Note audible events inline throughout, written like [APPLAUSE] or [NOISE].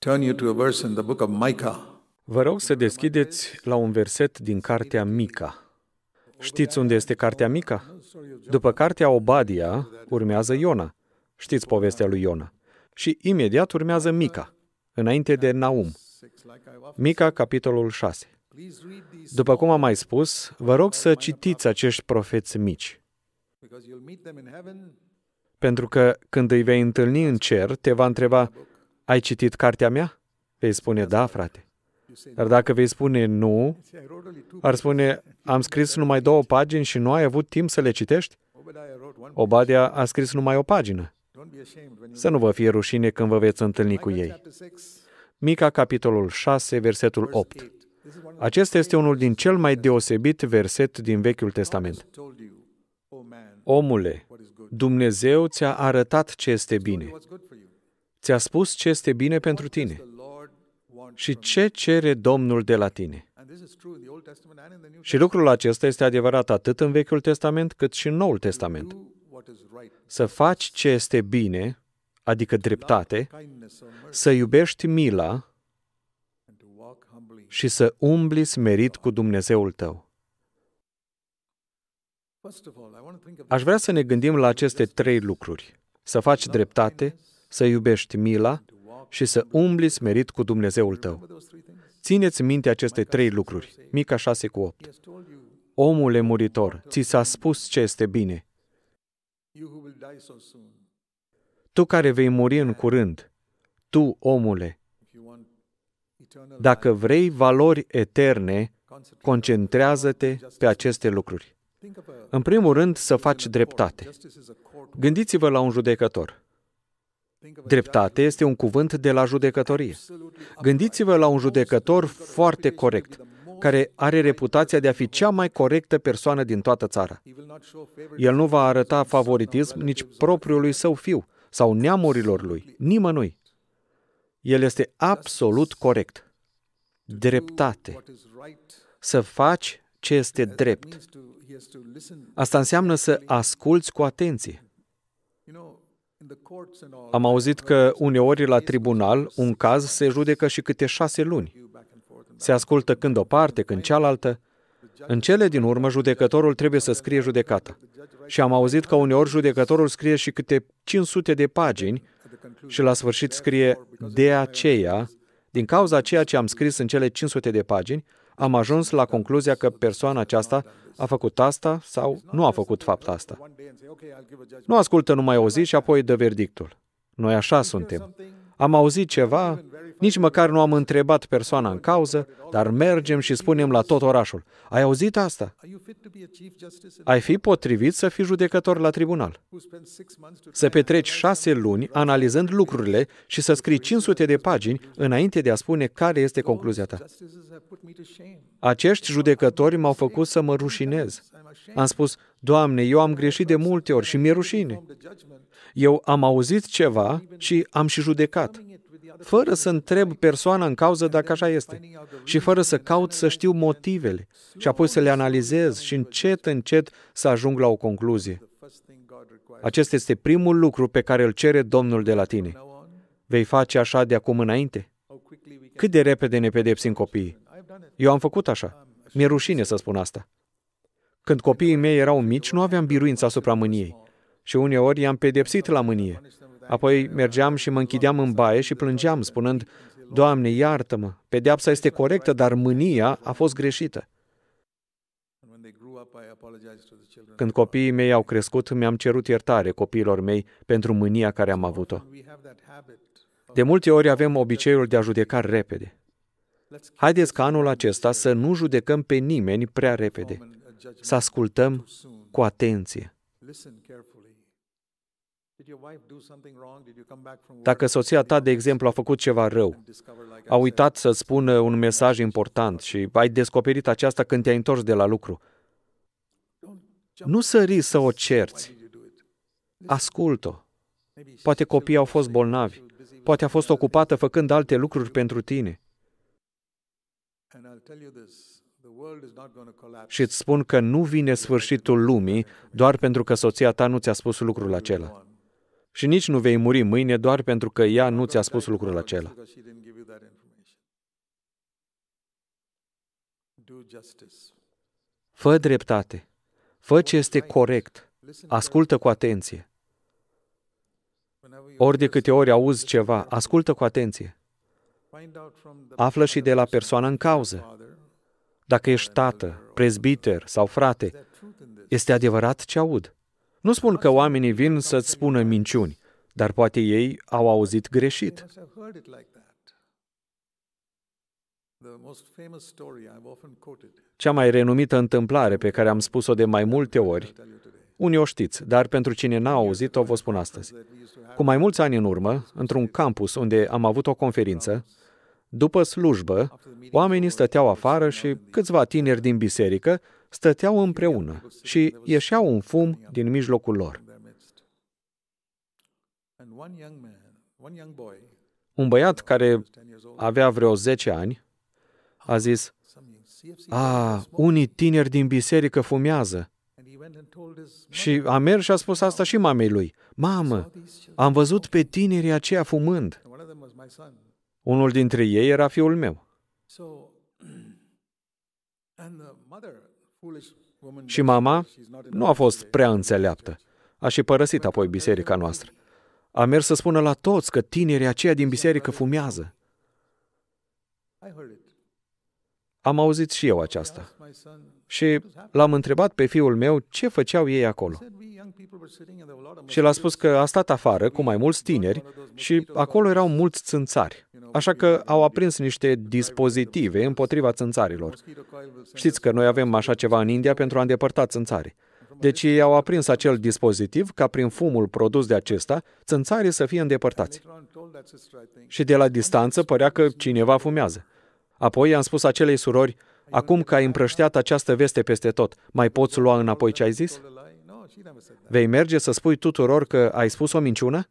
turn you to a verse in the book of Micah. Vă rog să deschideți la un verset din cartea Mica. Știți unde este cartea Mica? După cartea Obadia urmează Iona. Știți povestea lui Iona. Și imediat urmează Mica, înainte de Naum. Mica, capitolul 6. După cum am mai spus, vă rog să citiți acești profeți mici. Pentru că când îi vei întâlni în cer, te va întreba, ai citit cartea mea? Vei spune, da, frate. Dar dacă vei spune nu, ar spune, am scris numai două pagini și nu ai avut timp să le citești? Obadia a scris numai o pagină. Să nu vă fie rușine când vă veți întâlni cu ei. Mica, capitolul 6, versetul 8. Acesta este unul din cel mai deosebit verset din Vechiul Testament. Omule, Dumnezeu ți-a arătat ce este bine. Ți-a spus ce este bine pentru tine. Și ce cere Domnul de la tine? Și lucrul acesta este adevărat atât în Vechiul Testament cât și în Noul Testament. Să faci ce este bine, adică dreptate, să iubești mila și să umbli smerit cu Dumnezeul tău. Aș vrea să ne gândim la aceste trei lucruri. Să faci dreptate, să iubești mila și să umbli smerit cu Dumnezeul tău. Țineți minte aceste trei lucruri. Mica 6 cu 8. Omule muritor, ți s-a spus ce este bine. Tu care vei muri în curând, tu, omule, dacă vrei valori eterne, concentrează-te pe aceste lucruri. În primul rând, să faci dreptate. Gândiți-vă la un judecător. Dreptate este un cuvânt de la judecătorie. Gândiți-vă la un judecător foarte corect, care are reputația de a fi cea mai corectă persoană din toată țara. El nu va arăta favoritism nici propriului său fiu sau neamurilor lui, nimănui. El este absolut corect. Dreptate. Să faci ce este drept. Asta înseamnă să asculți cu atenție. Am auzit că uneori la tribunal un caz se judecă și câte șase luni. Se ascultă când o parte, când cealaltă. În cele din urmă, judecătorul trebuie să scrie judecata. Și am auzit că uneori judecătorul scrie și câte 500 de pagini și la sfârșit scrie de aceea, din cauza ceea ce am scris în cele 500 de pagini, am ajuns la concluzia că persoana aceasta a făcut asta sau nu a făcut fapt asta. Nu ascultă numai o zi și apoi dă verdictul. Noi așa suntem. Am auzit ceva, nici măcar nu am întrebat persoana în cauză, dar mergem și spunem la tot orașul. Ai auzit asta? Ai fi potrivit să fii judecător la tribunal. Să petreci șase luni analizând lucrurile și să scrii 500 de pagini înainte de a spune care este concluzia ta. Acești judecători m-au făcut să mă rușinez. Am spus, Doamne, eu am greșit de multe ori și mi-e rușine. Eu am auzit ceva și am și judecat, fără să întreb persoana în cauză dacă așa este și fără să caut să știu motivele și apoi să le analizez și încet, încet să ajung la o concluzie. Acesta este primul lucru pe care îl cere Domnul de la tine. Vei face așa de acum înainte? Cât de repede ne pedepsim copiii? Eu am făcut așa. Mi-e rușine să spun asta. Când copiii mei erau mici, nu aveam biruință asupra mâniei și uneori i-am pedepsit la mânie. Apoi mergeam și mă închideam în baie și plângeam, spunând, Doamne, iartă-mă, pedeapsa este corectă, dar mânia a fost greșită. Când copiii mei au crescut, mi-am cerut iertare copiilor mei pentru mânia care am avut-o. De multe ori avem obiceiul de a judeca repede. Haideți ca anul acesta să nu judecăm pe nimeni prea repede, să ascultăm cu atenție. Dacă soția ta, de exemplu, a făcut ceva rău, a uitat să spună un mesaj important și ai descoperit aceasta când te-ai întors de la lucru, nu sări să o cerți. Ascult-o. Poate copiii au fost bolnavi. Poate a fost ocupată făcând alte lucruri pentru tine. Și îți spun că nu vine sfârșitul lumii doar pentru că soția ta nu ți-a spus lucrul acela. Și nici nu vei muri mâine doar pentru că ea nu ți-a spus lucrul acela. Fă dreptate. Fă ce este corect. Ascultă cu atenție. Ori de câte ori auzi ceva, ascultă cu atenție. Află și de la persoana în cauză. Dacă ești tată, prezbiter sau frate, este adevărat ce aud. Nu spun că oamenii vin să-ți spună minciuni, dar poate ei au auzit They greșit. must have heard it like that. The most famous story I've often quoted. Cea mai renumită întâmplare pe care am spus-o de mai multe ori, I'll tell you today. unii o știți, dar pentru cine n-a auzit-o, vă spun astăzi. That we used to have Cu mai mulți ani în urmă, într-un campus unde am avut o conferință, după slujbă, oamenii stăteau afară și câțiva tineri din biserică stăteau împreună și ieșeau un fum din mijlocul lor. in their midst. And one young man, one young boy, Un băiat care 10 years old, avea vreo 10 ani a zis, some CFC, A, unii tineri din biserică fumează. and he went and told his Și a mers și a spus asta și mamei lui. Mamă, am văzut pe tinerii aceia fumând. and one of them was my son. Unul dintre ei era fiul meu. [CLEARS THROAT] So, and the mother, foolish woman, Și mama she's not in nu a fost prea înțeleaptă. A și părăsit apoi biserica noastră. A mers să spună la toți că tinerii aceia din biserică fumează. I heard it. Am auzit și eu aceasta. Asked my son, Și l-am întrebat pe fiul meu ce făceau ei acolo. said we young people were sitting and there were a lot of Și l-a spus că a stat afară cu mai mulți tineri și acolo erau mulți țânțari. Așa că au aprins niște dispozitive împotriva țânțarilor. mosquito coil will send Știți că noi avem așa ceva în India pentru a îndepărta țânțarii. Deci ei au aprins acel dispozitiv ca prin fumul produs de acesta, țânțarii să fie îndepărtați. later on told that sister, I think, Și de la distanță părea că cineva fumează. Apoi i-am spus acelei surori, acum că ai împrășteat această veste peste tot, mai poți lua înapoi ce ai zis? told a lie. No, she never said that. Vei merge să spui tuturor că ai spus o minciună?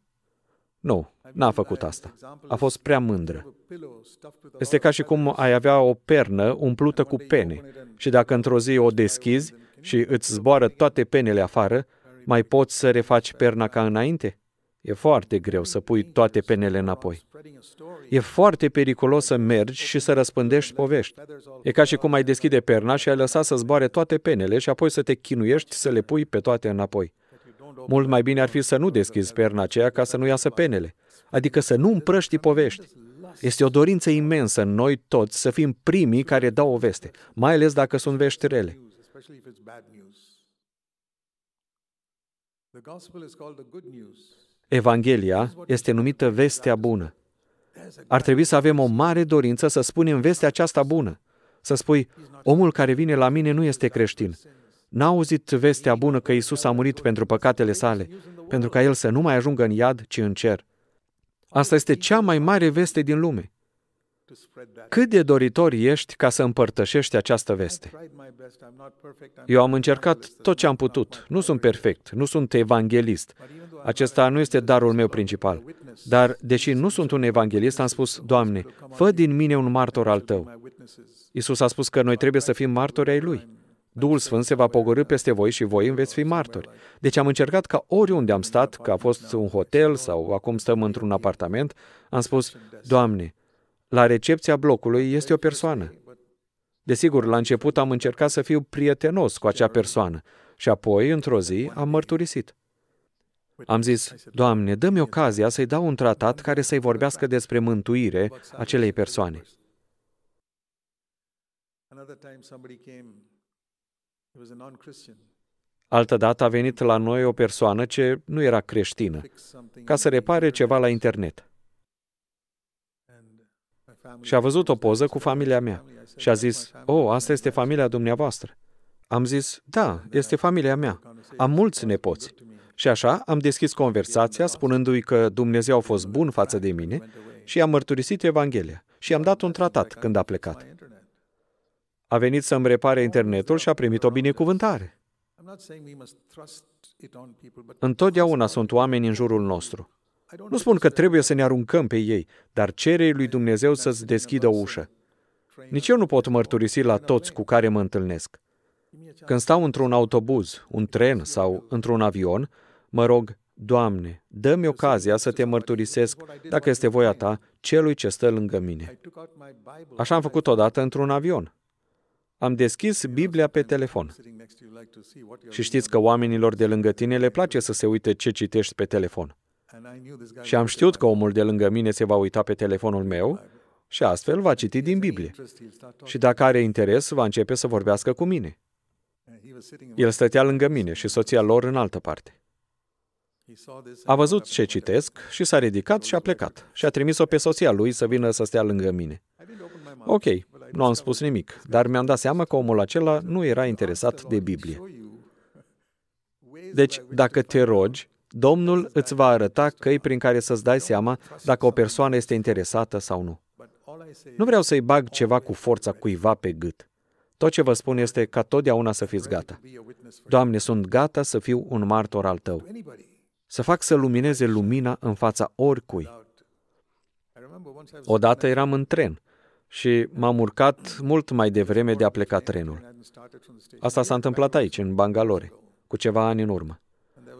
Nu, n-a făcut asta. A fost prea mândră. A pillow stuffed with a Este ca și cum ai avea o pernă umplută cu pene și dacă într-o zi o deschizi și îți zboară toate penele afară, mai poți să refaci perna ca înainte? E foarte greu să pui toate penele înapoi. spreading a story. E foarte periculos să mergi și să răspândești povești. Feathers all E ca și cum ai deschide perna și ai lăsa să zboare toate penele și apoi să te chinuiești să le pui pe toate înapoi. Mult mai bine ar fi să nu deschizi perna aceea ca să nu iasă penele. Adică să nu împrăști povești. Este o dorință imensă în noi toți să fim primii care dau o veste, mai ales dacă sunt vești rele. News, especially if it's bad news. The gospel is called the good news. Evanghelia este numită vestea bună. Ar trebui să avem o mare dorință să spunem vestea aceasta bună. Să spui, omul care vine la mine nu este creștin. N-a auzit vestea bună că Isus a murit pentru păcatele sale, pentru ca el să nu mai ajungă în iad, ci în cer. Asta este cea mai mare veste din lume. to spread that. Cât de doritor ești ca să împărtășești această veste? Tried my best. I'm not perfect. I'm Eu am încercat tot ce am putut. Nu sunt perfect, nu sunt evanghelist. Acesta nu este darul meu principal. Dar, deși nu sunt un evanghelist, am spus, Doamne, fă din mine un martor al Tău. my witnesses. Isus a spus că noi trebuie să fim martori ai Lui. Duhul Sfânt se va pogorâ peste voi și voi îmi veți fi martori. Deci am încercat ca oriunde am stat, că a fost un hotel sau acum stăm într-un apartament, am spus, Doamne, la recepția blocului este o persoană. Desigur, la început am încercat să fiu prietenos cu acea persoană și apoi, într-o zi, am mărturisit. Am zis, Doamne, dă-mi ocazia să-i dau un tratat care să-i vorbească despre mântuire acelei persoane. Another time somebody came. He was a non-Christian. Altădată a venit la noi o persoană ce nu era creștină, Fixed something. ca să repare ceva la internet. And my family. Și a văzut o poză cu familia mea și a zis, oh, asta este familia dumneavoastră. Am zis, da, este familia mea. Am mulți nepoți. Și așa am deschis conversația spunându-i că Dumnezeu a fost bun față de mine și i-am mărturisit Evanghelia și i-am dat un tratat când a plecat. My internet. A venit să-mi repare internetul și a primit o binecuvântare. I'm not saying we must thrust it on people, but Întotdeauna sunt oameni în jurul nostru. I don't Nu spun că trebuie să ne aruncăm pe ei, dar cere lui Dumnezeu să-ți deschidă o ușă. Nici eu nu pot mărturisi la toți cu care mă întâlnesc. Când stau într-un autobuz, un tren sau într-un avion, mă rog, Doamne, dă-mi ocazia să te mărturisesc, dacă este voia ta, celui ce stă lângă mine. I took out my Bible. Așa am făcut odată într-un avion. Am deschis Biblia pe telefon. Sitting next to you like to see what you're Și știți că oamenilor de lângă tine le place să se uite ce citești pe telefon. and Și knew this guy Și am știut că omul de lângă mine se va uita pe telefonul meu și astfel va citi din Biblie. interest he'll start talking. Și dacă are interes, va începe să vorbească cu mine. And he was sitting El stătea lângă mine și soția lor în altă parte. He saw this A văzut ce citesc și s-a ridicat și a plecat. Și a trimis-o pe soția lui să vină să stea lângă mine. I didn't open my mouth. Ok, nu am spus nimic, dar mi-am dat seama că omul acela nu era interesat de Biblie. Show you ways Deci, dacă te rogi, Domnul îți va arăta căi prin care să-ți dai seama dacă o persoană este interesată sau nu. but all I say Nu vreau să-i bag ceva cu forța cuiva pe gât. Tot ce vă spun este ca totdeauna să fiți gata. be a witness for Doamne, sunt gata să fiu un martor al Tău. Anybody. Să fac să lumineze lumina în fața oricui. Without I remember once I was Odată eram în tren și m-am urcat mult mai devreme de a pleca trenul. I hadn't started from the station. Asta s-a întâmplat aici, în Bangalore, cu ceva ani în urmă.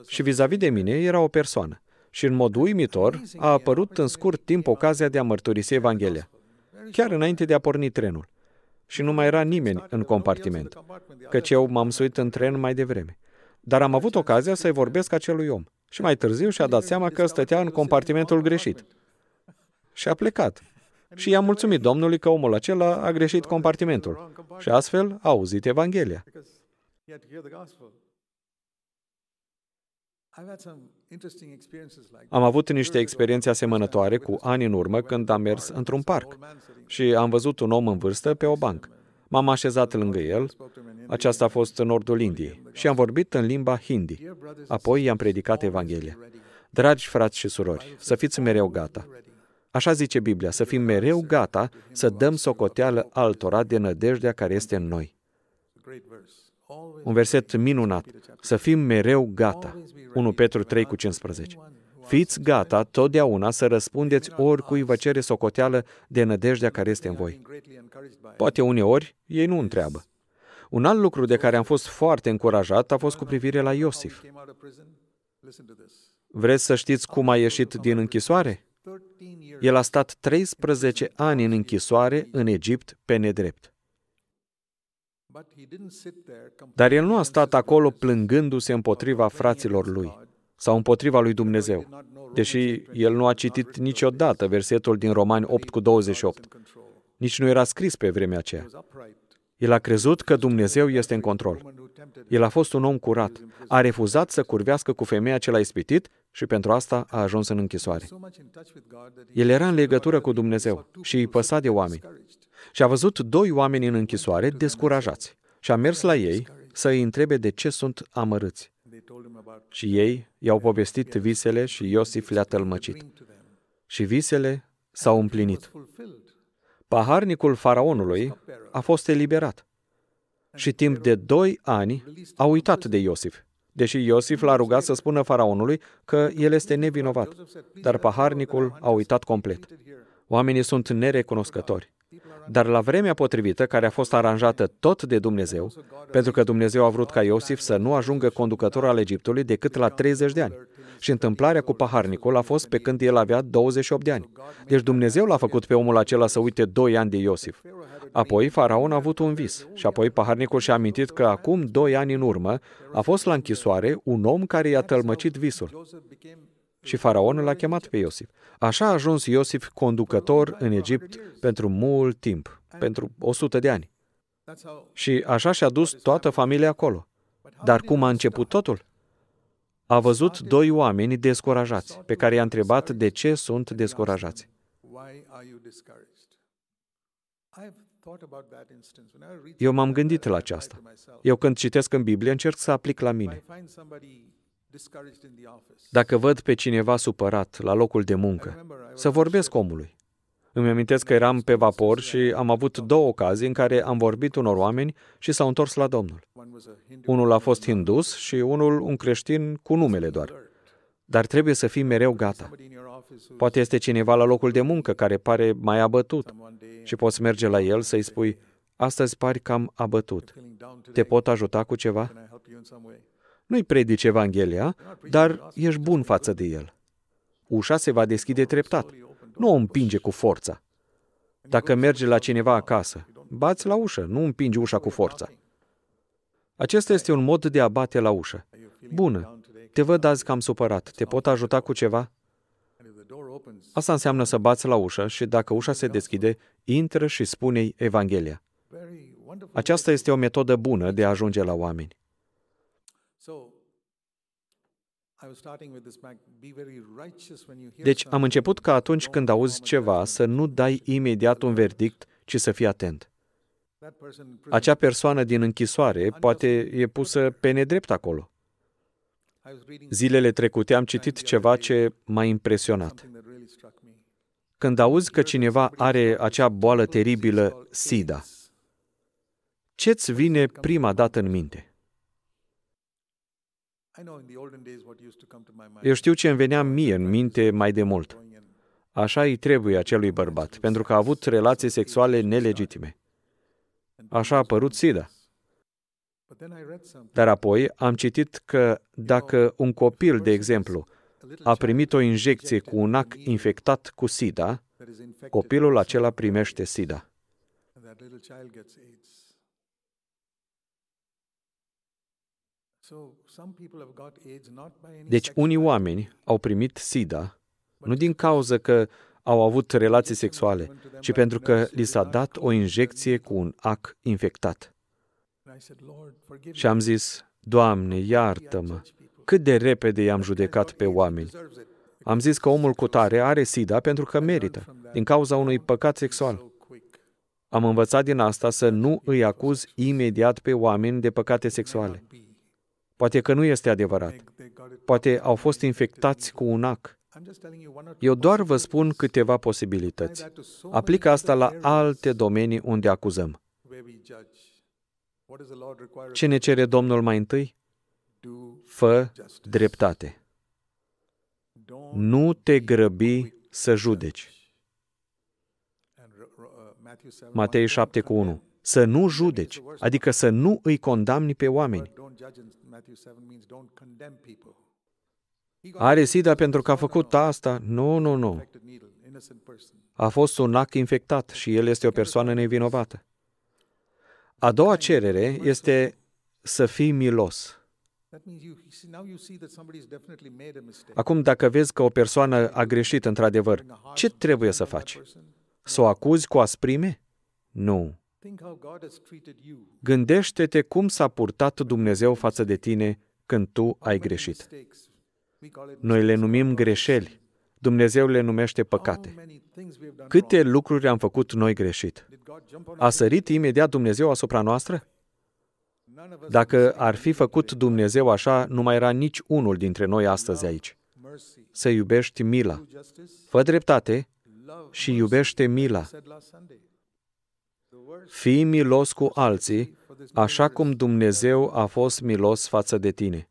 Și vis-a-vis de mine era o persoană. Și în mod uimitor a apărut în scurt timp ocazia de a mărturisi Evanghelia, chiar înainte de a porni trenul. Și nu mai era nimeni în compartiment, căci eu m-am suit în tren mai devreme. Dar am avut ocazia să-i vorbesc acelui om. Și mai târziu și-a dat seama că stătea în compartimentul greșit. Și a plecat. Și i-am mulțumit Domnului că omul acela a greșit compartimentul. Și astfel a auzit Evanghelia. because he had to hear the gospel. I've had some interesting experiences like Am avut niște experiențe asemănătoare cu ani în urmă când am mers într-un parc și am văzut un om în vârstă pe o bancă. M-am așezat lângă el, aceasta a fost în nordul Indiei, și am vorbit în limba hindi. Apoi i-am predicat Evanghelia. Dragi frați și surori, să fiți mereu gata. Așa zice Biblia, să fim mereu gata să dăm socoteală altora de nădejdea care este în noi. great verse. Always Un verset minunat. Să fim mereu gata. 1 Petru 3 cu 15. Fiți gata totdeauna să răspundeți oricui vă cere socoteală de nădejdea care este în voi. being greatly encouraged by it. Poate uneori ei nu întreabă. Un alt lucru de care am fost foarte încurajat a fost cu privire la Iosif. Came out of prison. Listen to this. Vreți să știți cum a ieșit din închisoare? 13 years El a stat 13 ani în închisoare în Egipt pe nedrept. but he didn't sit there Dar el nu a stat acolo plângându-se împotriva fraților lui sau împotriva lui Dumnezeu, deși el nu a citit niciodată versetul din Romani 8 cu 28. control. Nici nu era scris pe vremea aceea. was upright. El a crezut că Dumnezeu este în control. Woman who tempted him. El a fost un om curat. A refuzat să curvească cu femeia ce l-a ispitit și pentru asta a ajuns în închisoare. So much in touch with God that he El era în legătură cu Dumnezeu și îi păsa de oameni. Și a văzut doi oameni în închisoare descurajați și a mers la ei să îi întrebe de ce sunt amărâți. They told him about Și ei i-au povestit visele și Iosif le-a tălmăcit. dream to them. Și visele s-au împlinit. Fulfilled. Paharnicul faraonului a fost eliberat. Și timp de doi ani a uitat de Iosif, deși Iosif l-a rugat să spună faraonului că el este nevinovat. Dar paharnicul a uitat complet. Oamenii sunt nerecunoscători. Dar la vremea potrivită, care a fost aranjată tot de Dumnezeu, pentru că Dumnezeu a vrut ca Iosif să nu ajungă conducător al Egiptului decât la 30 de ani. Și întâmplarea cu paharnicul a fost pe când el avea 28 de ani. Deci Dumnezeu l-a făcut pe omul acela să uite 2 ani de Iosif. Apoi faraon a avut un vis și apoi paharnicul și-a amintit că acum 2 ani în urmă a fost la închisoare un om care i-a tălmăcit visul. Joseph became Și faraonul l-a chemat pe Iosif. Așa a ajuns Iosif conducător în Egipt pentru mult timp, pentru 100 de ani. that's how Și așa și-a dus toată familia acolo. Dar cum a început totul? A văzut doi oameni descurajați, pe care i-a întrebat de ce sunt descurajați. why are you discouraged? I've thought about that instance when I read Eu m-am gândit la aceasta. Eu când citesc în Biblie încerc să aplic la if I mine. Find somebody discouraged in the office. Dacă văd pe cineva supărat la locul de muncă, să vorbesc omului. Îmi amintesc că eram pe vapor și am avut două ocazii în care am vorbit unor oameni și s-au întors la Domnul. One was a Hindu Unul a fost hindus și unul un creștin cu numele doar. Dar trebuie să fii mereu gata. somebody in your office who Poate este cineva la locul de muncă care pare mai abătut one day și poți merge la el să-i spui, astăzi pari cam abătut. feeling down today. Te pot ajuta cu ceva? Can I help you in some way? Nu-i predici Evanghelia, dar ești bun față de el. Ușa se va deschide treptat. Nu o împinge cu forța. Dacă mergi la cineva acasă, bați la ușă, nu împingi ușa cu forța. Acesta este un mod de a bate la ușă. Bună, te văd azi că am supărat. Te pot ajuta cu ceva? Asta înseamnă să bați la ușă și dacă ușa se deschide, intră și spune-i Evanghelia. Aceasta este o metodă bună de a ajunge la oameni. Deci am început ca atunci când auzi ceva să nu dai imediat un verdict, ci să fii atent. Acea persoană din închisoare poate e pusă pe nedrept acolo. Zilele trecute am citit ceva ce m-a impresionat. Când auzi că cineva are acea boală teribilă, SIDA, ce-ți vine prima dată în minte? Eu știu ce îmi venea mie în minte mai de mult. Așa îi trebuie acelui bărbat, pentru că a avut relații sexuale nelegitime. Așa a apărut SIDA. Dar apoi am citit că dacă un copil, de exemplu, a primit o injecție cu un ac infectat cu SIDA, copilul acela primește SIDA. Deci unii oameni au primit SIDA nu din cauza că au avut relații sexuale, ci pentru că li s-a dat o injecție cu un ac infectat. Și am zis, Doamne, iartă-mă, cât de repede i-am judecat pe oameni. Am zis că omul cu tare are SIDA pentru că merită, din cauza unui păcat sexual. Am învățat din asta să nu îi acuz imediat pe oameni de păcate sexuale. Poate că nu este adevărat. Poate au fost infectați cu un ac. Eu doar vă spun câteva posibilități. Aplică asta la alte domenii unde acuzăm. Ce ne cere Domnul mai întâi? Fă dreptate. Nu te grăbi să judeci. Matei 7 cu 1. Să nu judeci, adică să nu îi condamni pe oameni. Are SIDA pentru că a făcut asta? Nu, nu, nu. A fost un ac infectat și el este o persoană nevinovată. A doua cerere este să fii milos. Acum, dacă vezi că o persoană a greșit într-adevăr, ce trebuie să faci? Să o acuzi cu asprime? Nu. Gândește-te cum s-a purtat Dumnezeu față de tine când tu ai greșit. Noi le numim greșeli. Dumnezeu le numește păcate. Câte lucruri am făcut noi greșit? A sărit imediat Dumnezeu asupra noastră? Dacă ar fi făcut Dumnezeu așa, nu mai era nici unul dintre noi astăzi aici. Să iubești mila. Fă dreptate și iubește mila. Fii milos cu alții, așa cum Dumnezeu a fost milos față de tine.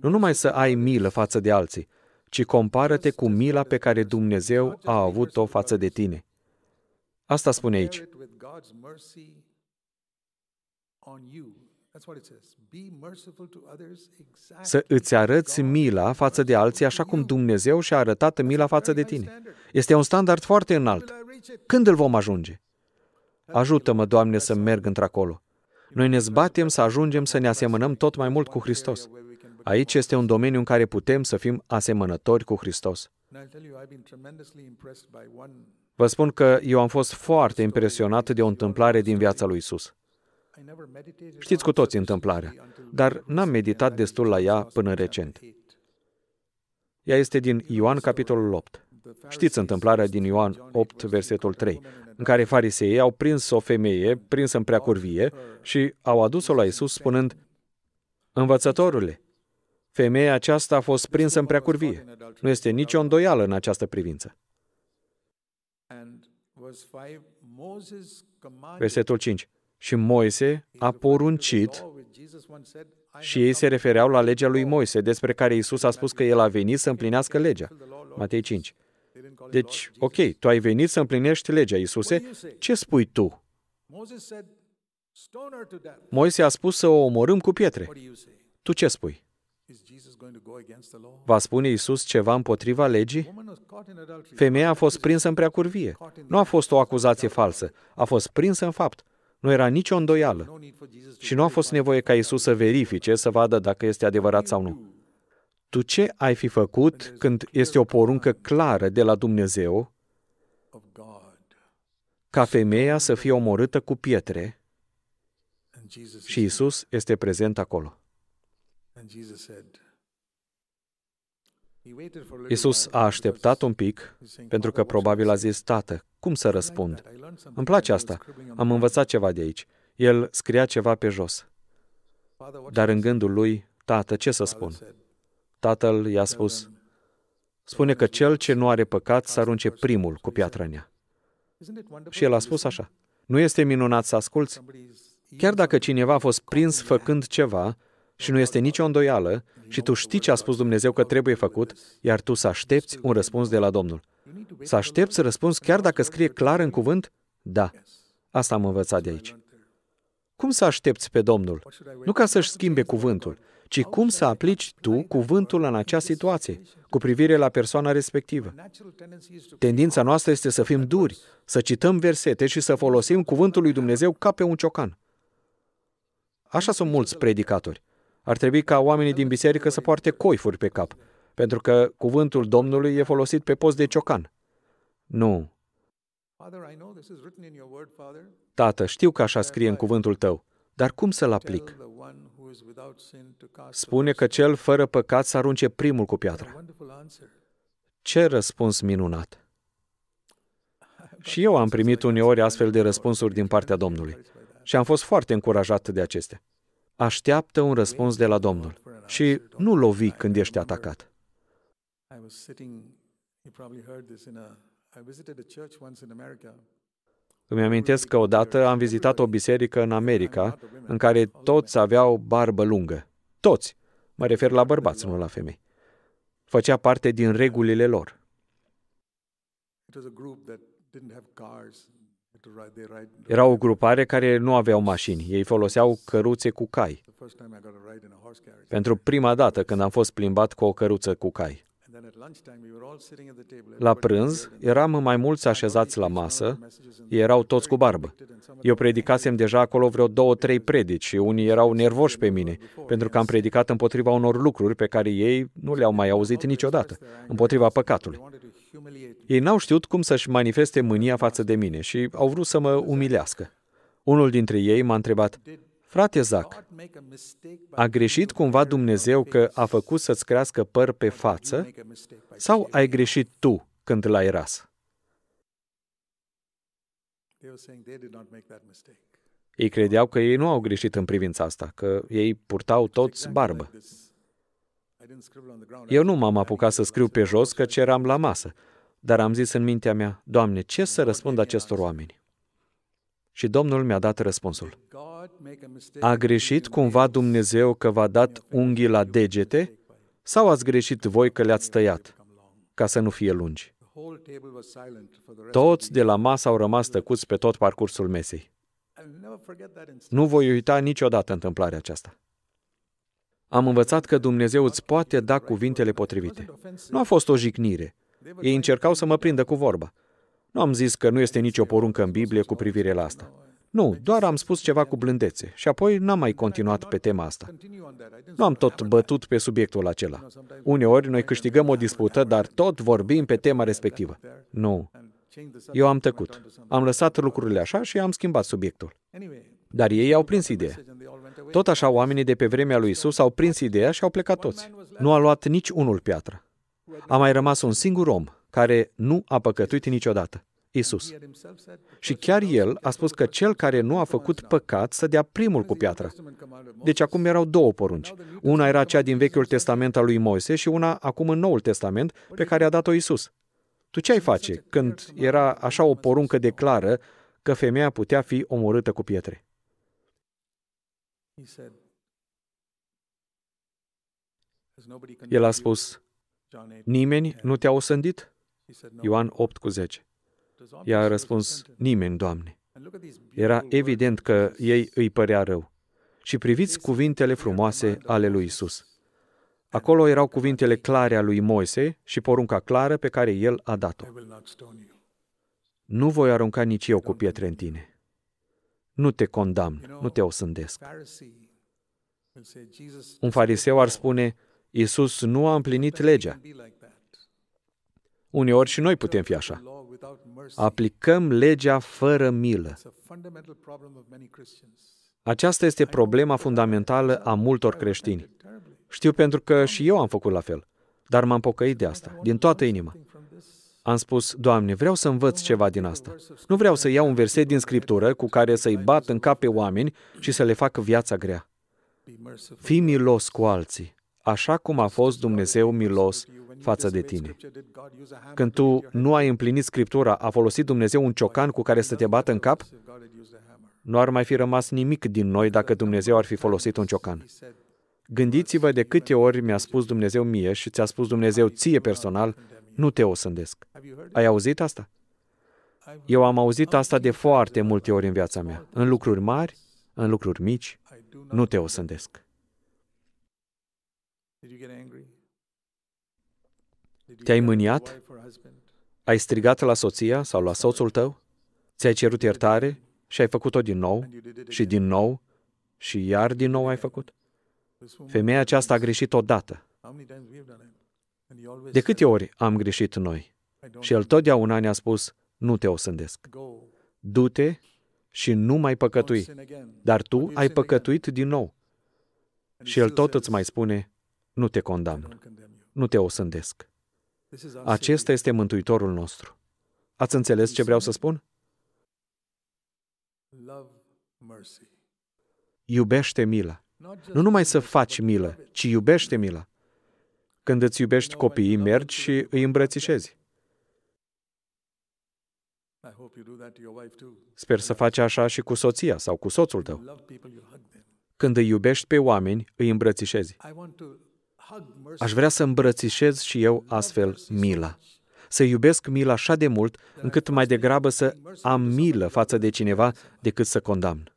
Nu numai să ai milă față de alții, ci compară-te cu mila pe care Dumnezeu a avut-o față de tine. Asta spune aici. Să îți arăți mila față de alții așa cum Dumnezeu și-a arătat mila față de tine. Este un standard foarte înalt. Când îl vom ajunge? Ajută-mă, Doamne, să merg într-acolo. Noi ne zbatem să ajungem să ne asemănăm tot mai mult cu Hristos. Aici este un domeniu în care putem să fim asemănători cu Hristos. Vă spun că eu am fost foarte impresionat de o întâmplare din viața lui Isus. Știți cu toți întâmplarea, dar n-am meditat destul la ea până recent. Ea este din Ioan, capitolul 8. Știți întâmplarea din Ioan 8, versetul 3, în care fariseii au prins o femeie prinsă în preacurvie și au adus-o la Isus spunând, Învățătorule, femeia aceasta a fost prinsă în preacurvie. Nu este nicio îndoială în această privință. Versetul 5. Și Moise a poruncit și ei se refereau la legea lui Moise, despre care Isus a spus că el a venit să împlinească legea. Matei 5. Deci, ok, tu ai venit să împlinești legea, Iisuse, ce spui tu? Moise a spus să o omorâm cu pietre. Tu ce spui? Is Jesus going to go against the law? Va spune Isus ceva împotriva legii? Woman was caught in adultery. Femeia a fost prinsă în preacurvie. Nu a fost o acuzație falsă. A fost prinsă în fapt. Nu era nicio îndoială. No need for Jesus to Și nu a fost nevoie ca Isus să verifice, să vadă dacă este adevărat sau nu. Tu ce ai fi făcut când este o poruncă clară de la Dumnezeu of God. ca femeia să fie omorâtă cu pietre And Jesus și Isus este prezent acolo? and Jesus said. He waited for a little Isus while a așteptat un pic pentru că probabil a zis, Tată, cum să răspund? I learned something. Îmi place asta. Am învățat ceva de aici. El scria ceva pe jos. Father, what Dar în gândul lui, Tată, ce să spun? Said? Tatăl i-a spus, spune că cel ce nu are păcat să arunce primul cu piatra în ea. Isn't it wonderful? Și el a spus așa, nu este minunat să asculți? Somebody's Chiar dacă cineva a fost prins făcând ceva și nu este nicio îndoială și tu știi ce a spus Dumnezeu că trebuie făcut, iar tu să aștepți un răspuns de la Domnul. Să aștepți răspuns chiar dacă scrie clar în cuvânt? Da. Asta am învățat de aici. Cum să aștepți pe Domnul? Nu ca să-și schimbe cuvântul, ci cum să aplici tu cuvântul în acea situație, cu privire la persoana respectivă. natural tendency is to Tendința noastră este să fim duri, să cităm versete și să folosim cuvântul lui Dumnezeu ca pe un ciocan. Așa sunt mulți predicatori. Ar trebui ca oamenii din biserică să poarte coifuri pe cap, pentru că cuvântul Domnului e folosit pe post de ciocan. Nu. Father, I know this is written in your word, Father. Tată, știu că așa scrie în cuvântul tău, dar cum să-l aplic? Spune că cel fără păcat să arunce primul cu piatra. wonderful answer. Ce răspuns minunat! Și eu am primit uneori astfel de răspunsuri din partea Domnului și am fost foarte încurajat de acestea. Așteaptă un răspuns de la Domnul și nu lovi când ești atacat. I was sitting, you probably heard this in a, I visited a church once in America. Îmi amintesc că odată am vizitat o biserică în America în care toți aveau barbă lungă. Toți! Mă refer la bărbați, nu la femei. Făcea parte din regulile lor. It was a group that didn't have cars. They had to ride, they ride. Era o grupare care nu aveau mașini. Ei foloseau căruțe cu cai. The first time I got a ride in a horse carriage. Pentru prima dată când am fost plimbat cu o căruță cu cai. And then at lunchtime, we were all sitting at the table. La prânz, eram mai mulți așezați la masă, ei erau toți cu barbă. Eu predicasem deja acolo vreo două, trei predici și unii erau nervoși pe mine, pentru că am predicat împotriva unor lucruri pe care ei nu le-au mai auzit niciodată, împotriva păcatului. wanted to humiliate me. Ei n-au știut cum să-și manifeste mânia față de mine și au vrut să mă umilească. Unul dintre ei m-a întrebat, Frate Zac, God make a mistake by a greșit cumva Dumnezeu că a făcut să-ți crească păr pe față make a mistake by sau ai greșit tu când l-ai ras? They were saying they did not make that mistake. Ei credeau că ei nu au greșit în privința asta, că ei purtau toți barbă. This, I didn't scribble on the ground. Eu nu m-am apucat să scriu pe jos căci eram la masă, dar am zis în mintea mea, Doamne, ce să răspund acestor oameni? Și Domnul mi-a dat răspunsul. God make a mistake. A greșit cumva Dumnezeu că v-a dat unghii la degete sau ați greșit voi că le-ați tăiat ca să nu fie lungi? The whole table was silent for the rest. Toți de la masă au rămas tăcuți pe tot parcursul mesei. I'll never forget that instant. Nu voi uita niciodată întâmplarea aceasta. Am învățat că Dumnezeu îți poate da cuvintele potrivite. Nu a fost o jignire. Ei încercau să mă prindă cu vorba. Nu am zis că nu este nicio poruncă în Biblie cu privire la asta. Nu, doar am spus ceva cu blândețe și apoi n-am mai continuat pe tema asta. Continue on that. I didn't Nu am tot bătut pe subiectul acela. Uneori noi câștigăm o dispută, dar tot vorbim pe tema respectivă. Nu. and change the subject. Eu am tăcut. Am lăsat lucrurile așa și am schimbat subiectul. Anyway, Dar ei au prins ideea. and they all went away. Tot așa, oamenii de pe vremea lui Isus au prins ideea și au plecat toți. Nu a luat nici unul piatră. A mai rămas un singur om care nu a păcătuit niciodată. Isus. He had himself said, Și chiar el a spus că cel care nu a făcut păcat să dea primul cu piatra. Testament commanded Moses. Deci acum erau două porunci. Una era cea din Vechiul Testament al lui Moise și una acum în Noul Testament pe care a dat-o Isus. Tu ce ai face când era așa o poruncă de clară că femeia putea fi omorâtă cu pietre? He said, Has nobody El a condemned you? spus, John 8. nimeni nu te-a osândit? He said, no. Ioan 8 cu 10. It was Ea a obvious he was răspuns, repentant. nimeni, Doamne. And look at these Era beautiful evident words că ei îi părea rău. Și priviți cuvintele frumoase ale lui Isus. Acolo erau cuvintele clare a lui Moise și porunca clară pe care el a dat-o. I will not stone you. Nu voi arunca nici eu cu pietre în tine. Nu te condamn, nu te osândesc. Pharisee will say, Jesus Un fariseu ar spune, Iisus nu a împlinit legea. can be like that. Uneori și noi putem fi așa. Law without mercy. Aplicăm legea fără milă. It's a fundamental problem of many Christians. Aceasta este problema fundamentală a multor creștini. Terribly. Știu pentru că și eu am făcut la fel, dar m-am pocăit de asta, din toată inima. From this, Am spus, Doamne, vreau să învăț ceva din asta. Nu vreau să iau un verset din Scriptură cu care să-i bat în cap pe oameni și să le fac viața grea. be merciful. Fii milos cu alții, așa cum a fost Dumnezeu milos față de tine. Scripture, did God use a hammer Când tu nu ai împlinit Scriptura, a folosit Dumnezeu un ciocan cu care să te bată în cap? if God had used a hammer? Nu ar mai fi rămas nimic din noi dacă Dumnezeu ar fi folosit un ciocan. He said, Gândiți-vă de câte ori mi-a spus Dumnezeu mie și ți-a spus Dumnezeu ție personal, nu te osândesc. have you heard? Ai auzit asta? Eu am auzit asta de foarte multe ori în viața mea. În lucruri mari, în lucruri mici, I do not. nu te osândesc. Te-ai yell at your mâniat? wife or husband? Ai strigat la soția sau la soțul tău? Ți-ai cerut iertare și ai făcut-o din nou And you did it și din nou și iar din nou ai făcut? This woman, Femeia aceasta a greșit odată. how many times we have done it? And he always De said, câte ori am greșit noi? Și don't Și el totdeauna ne-a spus, nu te osândesc. go. Du-te și nu mai Don't păcătui. sin again. Dar tu But you ai sin again. păcătuit din nou. And Și he el still tot îți says, mai spune, nu te I condamn, don't condemn you. nu te osândesc. This is our Acesta este Mântuitorul nostru. Ați înțeles ce vreau să spun? Savior. Love mercy. Iubește mila. Not just Nu numai do să mercy, faci but milă, love it. ci iubește mila. Când îți iubești copiii, mergi și îi îmbrățișezi. I hope you do that to your wife too. Sper să faci așa și cu soția sau cu soțul You tău. love people, you hug them. Când îi iubești pe oameni, îi îmbrățișezi. I want to hug mercy. Aș vrea să îmbrățișez și eu astfel mila. Să iubesc mila așa de mult, încât mai degrabă să am milă față de cineva decât să condamn.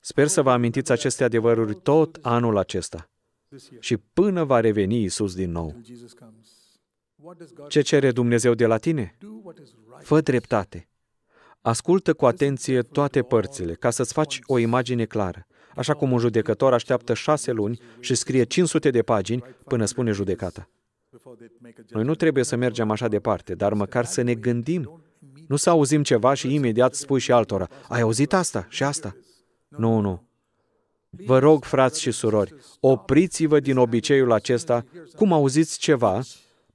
Sper să vă amintiți aceste adevăruri tot anul acesta this year și până va reveni Isus din nou. till Jesus comes. What does God Ce cere Dumnezeu de la tine? do? What is right? Fă dreptate. Ascultă cu atenție toate părțile, ca să-ți faci o imagine clară, așa cum un judecător așteaptă șase luni și scrie 500 de pagini până spune judecata. Before they make a Noi judgment. nu trebuie să mergem așa departe, dar măcar să ne gândim. Nu să auzim ceva și imediat spui și altora, ai auzit asta și asta? Nu, nu. Vă rog, frați și surori, opriți-vă din obiceiul acesta, cum auziți ceva,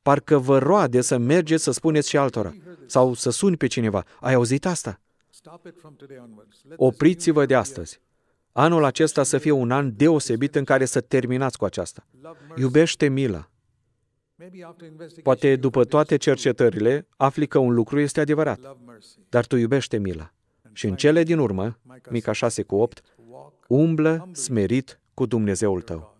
parcă vă roade să mergeți să spuneți și altora, sau să suni pe cineva, ai auzit asta? Stop it from today onwards. Let this Opriți-vă new de year astăzi. Anul acesta să fie un an deosebit în care să terminați cu aceasta. Love mercy. Iubește mila. Maybe after investigation, Poate you după find toate it's true. cercetările, afli că un lucru este adevărat, Love mercy. dar tu iubește mila. Și în cele din urmă, Mica 6 cu 8, Walk umblă smerit cu Dumnezeul tău. God.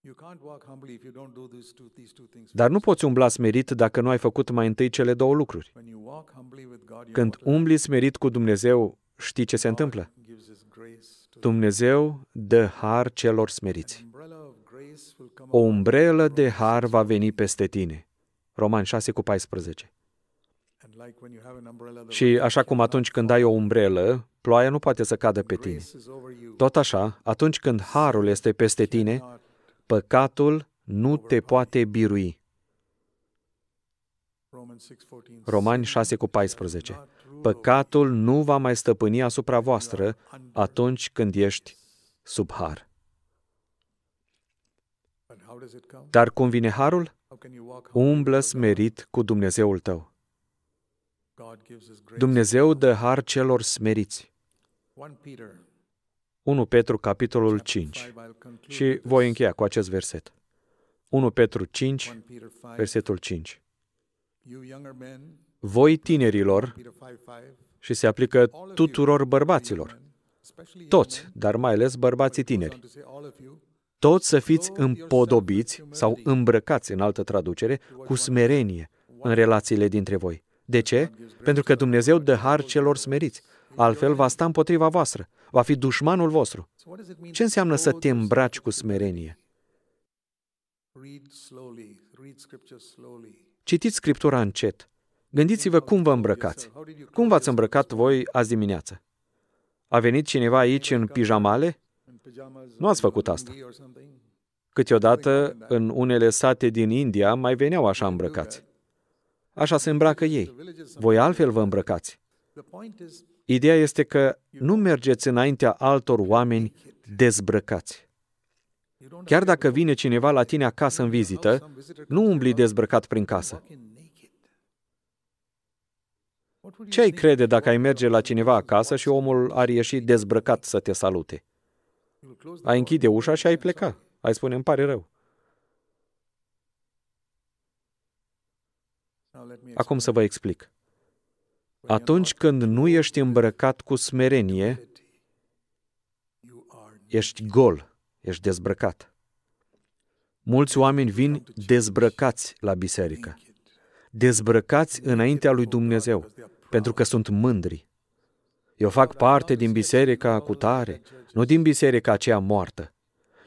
You can't walk humbly if you don't do these two, these two things. Dar nu poți umbla smerit dacă nu ai făcut mai întâi cele două lucruri. When you walk humbly with God, you know Când what umbli smerit cu Dumnezeu, știi ce se întâmplă? God gives His grace to Dumnezeu dă har celor smeriți. umbrella of grace will come O upon umbrelă de har va veni peste tine. Roman 6 cu 14. And like when you have an umbrella, the Și așa cum atunci când ai o umbrelă, ploaia nu poate să cadă pe tine. grace is over you. Tot așa, atunci când harul este peste tine, Not păcatul nu te poate birui. Romans 6:14. Romani 6 cu 14. Not rule Păcatul nu va mai stăpâni asupra voastră atunci când ești sub har. But how does it come? Dar cum vine harul? How can you walk humbly Umblă with God? smerit cu Dumnezeul tău. God gives His grace. Dumnezeu dă har celor smeriți. 1 Peter 1 Petru, capitolul chapter 5. 5, I'll conclude Și with voi this. încheia cu acest verset. 1 Petru 5, 1 Peter 5. versetul 5. You younger men, Voi tinerilor, Peter 5, 5. și se aplică All of you, tuturor you bărbaților, men, especially young toți, men, dar mai ales bărbații but it goes tineri, on to say all of you, toți să fiți împodobiți sau îmbrăcați în altă traducere cu smerenie în relațiile dintre voi. De ce? Pentru că Dumnezeu dă har celor smeriți. altfel va sta împotriva voastră, va fi dușmanul vostru. So what does it mean Ce to înseamnă să clothe te îmbraci yourself cu with smerenie? Read slowly, read scripture slowly. Citiți Scriptura încet. Gândiți-vă cum vă îmbrăcați. Cum v-ați îmbrăcat voi azi dimineață? A venit cineva aici în pijamale? In pajamas Nu ați făcut asta. or something. Câteodată, în unele sate din India, mai veneau așa îmbrăcați. Așa se îmbracă ei. Voi altfel vă îmbrăcați. The point is, Ideea este că nu mergeți înaintea altor oameni dezbrăcați. You don't Chiar dacă vine cineva la tine acasă în vizită, nu umbli dezbrăcat prin casă. walk in naked. What would Ce you ai crede dacă ai merge la cineva acasă și omul ar ieși dezbrăcat să te salute? You'll close the Ai închide ușa și ai pleca. Ai spune, îmi pare rău. Now let me Acum să vă explic. explain. Atunci când nu ești îmbrăcat cu smerenie, You are ești gol, ești dezbrăcat. Mulți oameni vin dezbrăcați la biserică, dezbrăcați înaintea lui Dumnezeu, pentru că sunt mândri. Eu fac parte din biserica cu tare, nu din biserica aceea moartă.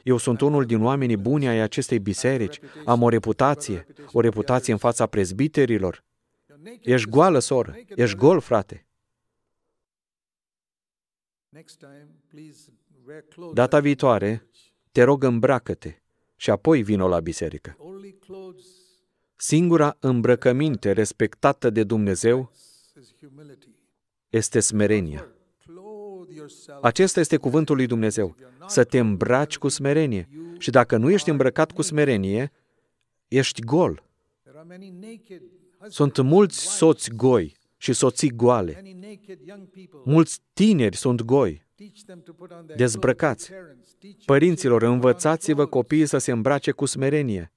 Eu sunt unul din oamenii buni ai acestei biserici, am o reputație, o reputație în fața prezbiterilor. You're naked. Ești goală, soră, ești gol, frate. Next time, please wear clothes. Data viitoare, te rog îmbracă-te și apoi vino la biserică. Only clothes Singura îmbrăcăminte respectată de Dumnezeu is humility. este smerenia. Clothe yourself. Acesta este cuvântul lui Dumnezeu, să te îmbraci cu smerenie. Și dacă nu ești îmbrăcat cu smerenie, ești gol. There are many naked husbands, Sunt mulți soți goi și soții goale. many naked young people. Mulți tineri sunt goi. Teach them to put on their Dezbrăcați. clothes. Parents, teach your Părinților, children to put on învățați-vă clothes. copiii să se îmbrace cu smerenie.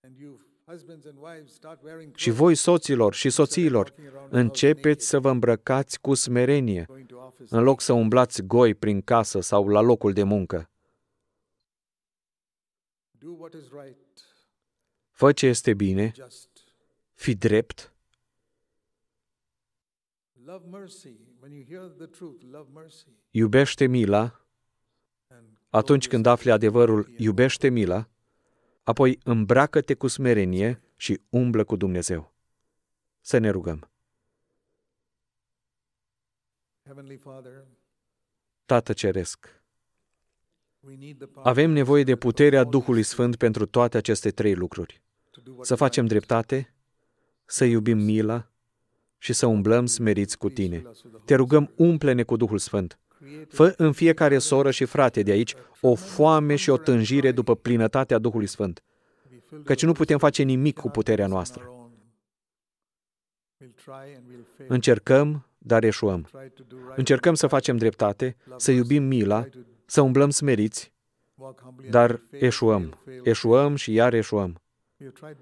And you husbands and wives start wearing Și clothes, voi, soților și soțiilor, începeți să vă îmbrăcați cu smerenie, going to office. în loc să umblați goi prin casă sau la locul de muncă. Do what is right, Fă ce este bine, just. fi drept, Love mercy. When you hear the truth, love mercy. iubește mila, And atunci când afli adevărul, iubește mila, apoi îmbracă-te cu smerenie și umblă cu Dumnezeu. Să ne rugăm. Heavenly Father, Tată Ceresc, we need the power avem nevoie de puterea Duhului Sfânt pentru toate aceste trei lucruri. to do what Să facem dreptate, să iubim mila și să umblăm smeriți cu tine. Te rugăm, umple-ne cu Duhul Sfânt. Fă în fiecare soră și frate de aici o foame și o tânjire după plinătatea Duhului Sfânt, căci nu putem face nimic cu puterea noastră. Încercăm, dar eșuăm. Încercăm să facem dreptate, să iubim mila, să umblăm smeriți, dar eșuăm. Eșuăm și iar eșuăm.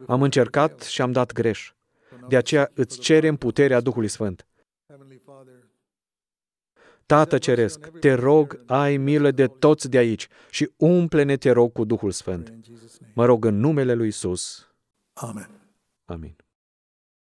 Am încercat și am dat greș. De aceea îți cerem puterea Duhului Sfânt. Tată Ceresc, te rog, ai milă de toți de aici și umple-ne, te rog, cu Duhul Sfânt. Mă rog în numele lui Isus. Amen. Amin.